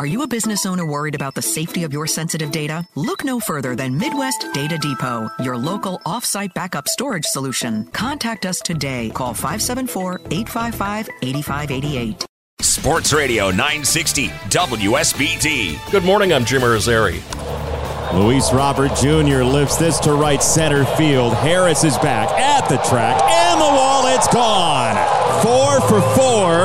Are you a business owner worried about the safety of your sensitive data? Look no further than Midwest Data Depot, your local off-site backup storage solution. Contact us today. Call 574-855-8588. Sports Radio 960 WSBT. Good morning, I'm Jim Irizarry. Luis Robert Jr. lifts this to right center field. Harris is back at the track, and the wall, it's gone. Four for four,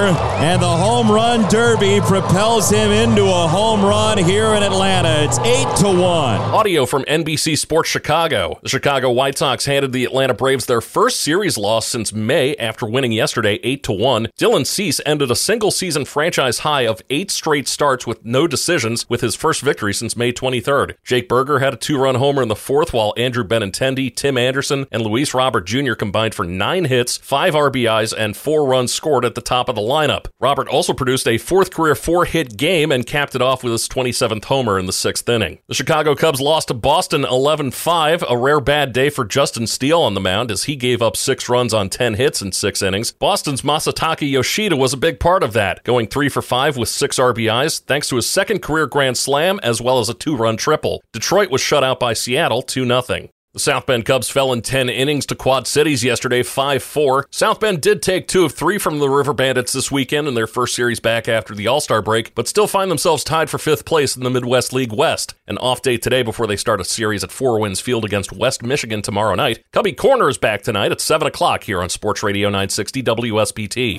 and the home run derby propels him into a home run here in Atlanta. It's eight to one. Audio from NBC Sports Chicago. The Chicago White Sox handed the Atlanta Braves their first series loss since May after winning yesterday eight to one. Dylan Cease ended a single season franchise high of eight straight starts with no decisions with his first victory since May 23rd. Jake Burger had a two run homer in the fourth, while Andrew Benintendi, Tim Anderson, and Luis Robert Jr. combined for nine hits, five RBIs, and four runs scored at the top of the lineup. Robert also produced a fourth career four hit game and capped it off with his 27th homer in the sixth inning. The Chicago Cubs lost to Boston 11 5, a rare bad day for Justin Steele on the mound as he gave up six runs on 10 hits in six innings. Boston's Masataka Yoshida was a big part of that, going three for five with six RBIs, thanks to his second career grand slam as well as a two run triple. Detroit was shut out by Seattle 2 0. The South Bend Cubs fell in 10 innings to Quad Cities yesterday, 5 4. South Bend did take two of three from the River Bandits this weekend in their first series back after the All Star break, but still find themselves tied for fifth place in the Midwest League West. An off day today before they start a series at Four Winds Field against West Michigan tomorrow night. Cubby Corner is back tonight at 7 o'clock here on Sports Radio 960 WSBT.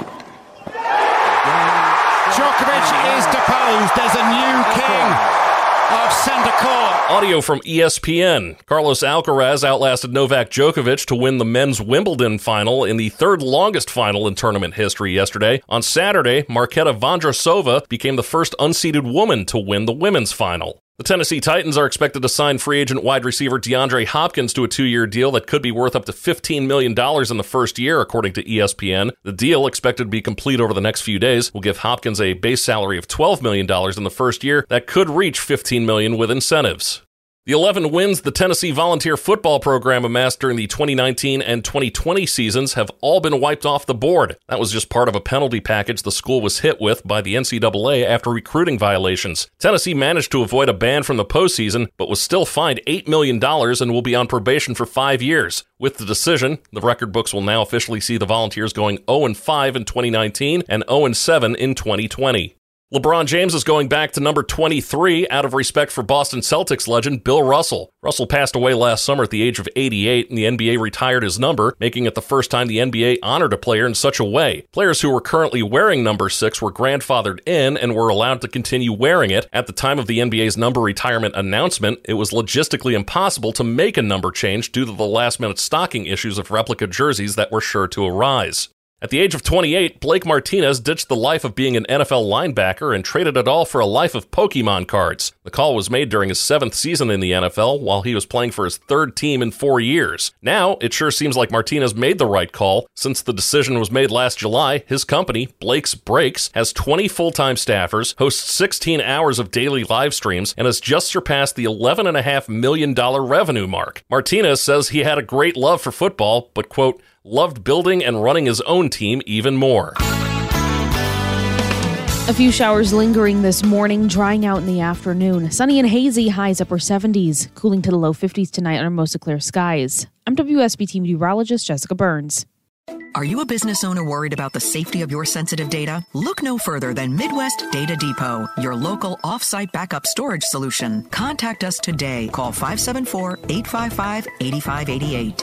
Djokovic is deposed. There's a new king of center court. Audio from ESPN. Carlos Alcaraz outlasted Novak Djokovic to win the men's Wimbledon final in the third longest final in tournament history yesterday. On Saturday, Marketa Vondrousova became the first unseeded woman to win the women's final. The Tennessee Titans are expected to sign free agent wide receiver DeAndre Hopkins to a two year deal that could be worth up to $15 million in the first year, according to ESPN. The deal, expected to be complete over the next few days, will give Hopkins a base salary of $12 million in the first year that could reach 15 million with incentives. The 11 wins the Tennessee Volunteer Football Program amassed during the 2019 and 2020 seasons have all been wiped off the board. That was just part of a penalty package the school was hit with by the NCAA after recruiting violations. Tennessee managed to avoid a ban from the postseason, but was still fined $8 million and will be on probation for five years. With the decision, the record books will now officially see the Volunteers going 0 5 in 2019 and 0 7 in 2020. LeBron James is going back to number 23 out of respect for Boston Celtics legend Bill Russell. Russell passed away last summer at the age of 88, and the NBA retired his number, making it the first time the NBA honored a player in such a way. Players who were currently wearing number 6 were grandfathered in and were allowed to continue wearing it. At the time of the NBA's number retirement announcement, it was logistically impossible to make a number change due to the last minute stocking issues of replica jerseys that were sure to arise. At the age of 28, Blake Martinez ditched the life of being an NFL linebacker and traded it all for a life of Pokemon cards. The call was made during his seventh season in the NFL while he was playing for his third team in four years. Now, it sure seems like Martinez made the right call. Since the decision was made last July, his company, Blake's Breaks, has 20 full time staffers, hosts 16 hours of daily live streams, and has just surpassed the $11.5 million revenue mark. Martinez says he had a great love for football, but, quote, loved building and running his own team even more. A few showers lingering this morning, drying out in the afternoon. Sunny and hazy, highs upper 70s, cooling to the low 50s tonight under mostly clear skies. I'm WSBT meteorologist Jessica Burns. Are you a business owner worried about the safety of your sensitive data? Look no further than Midwest Data Depot, your local off-site backup storage solution. Contact us today. Call 574-855-8588.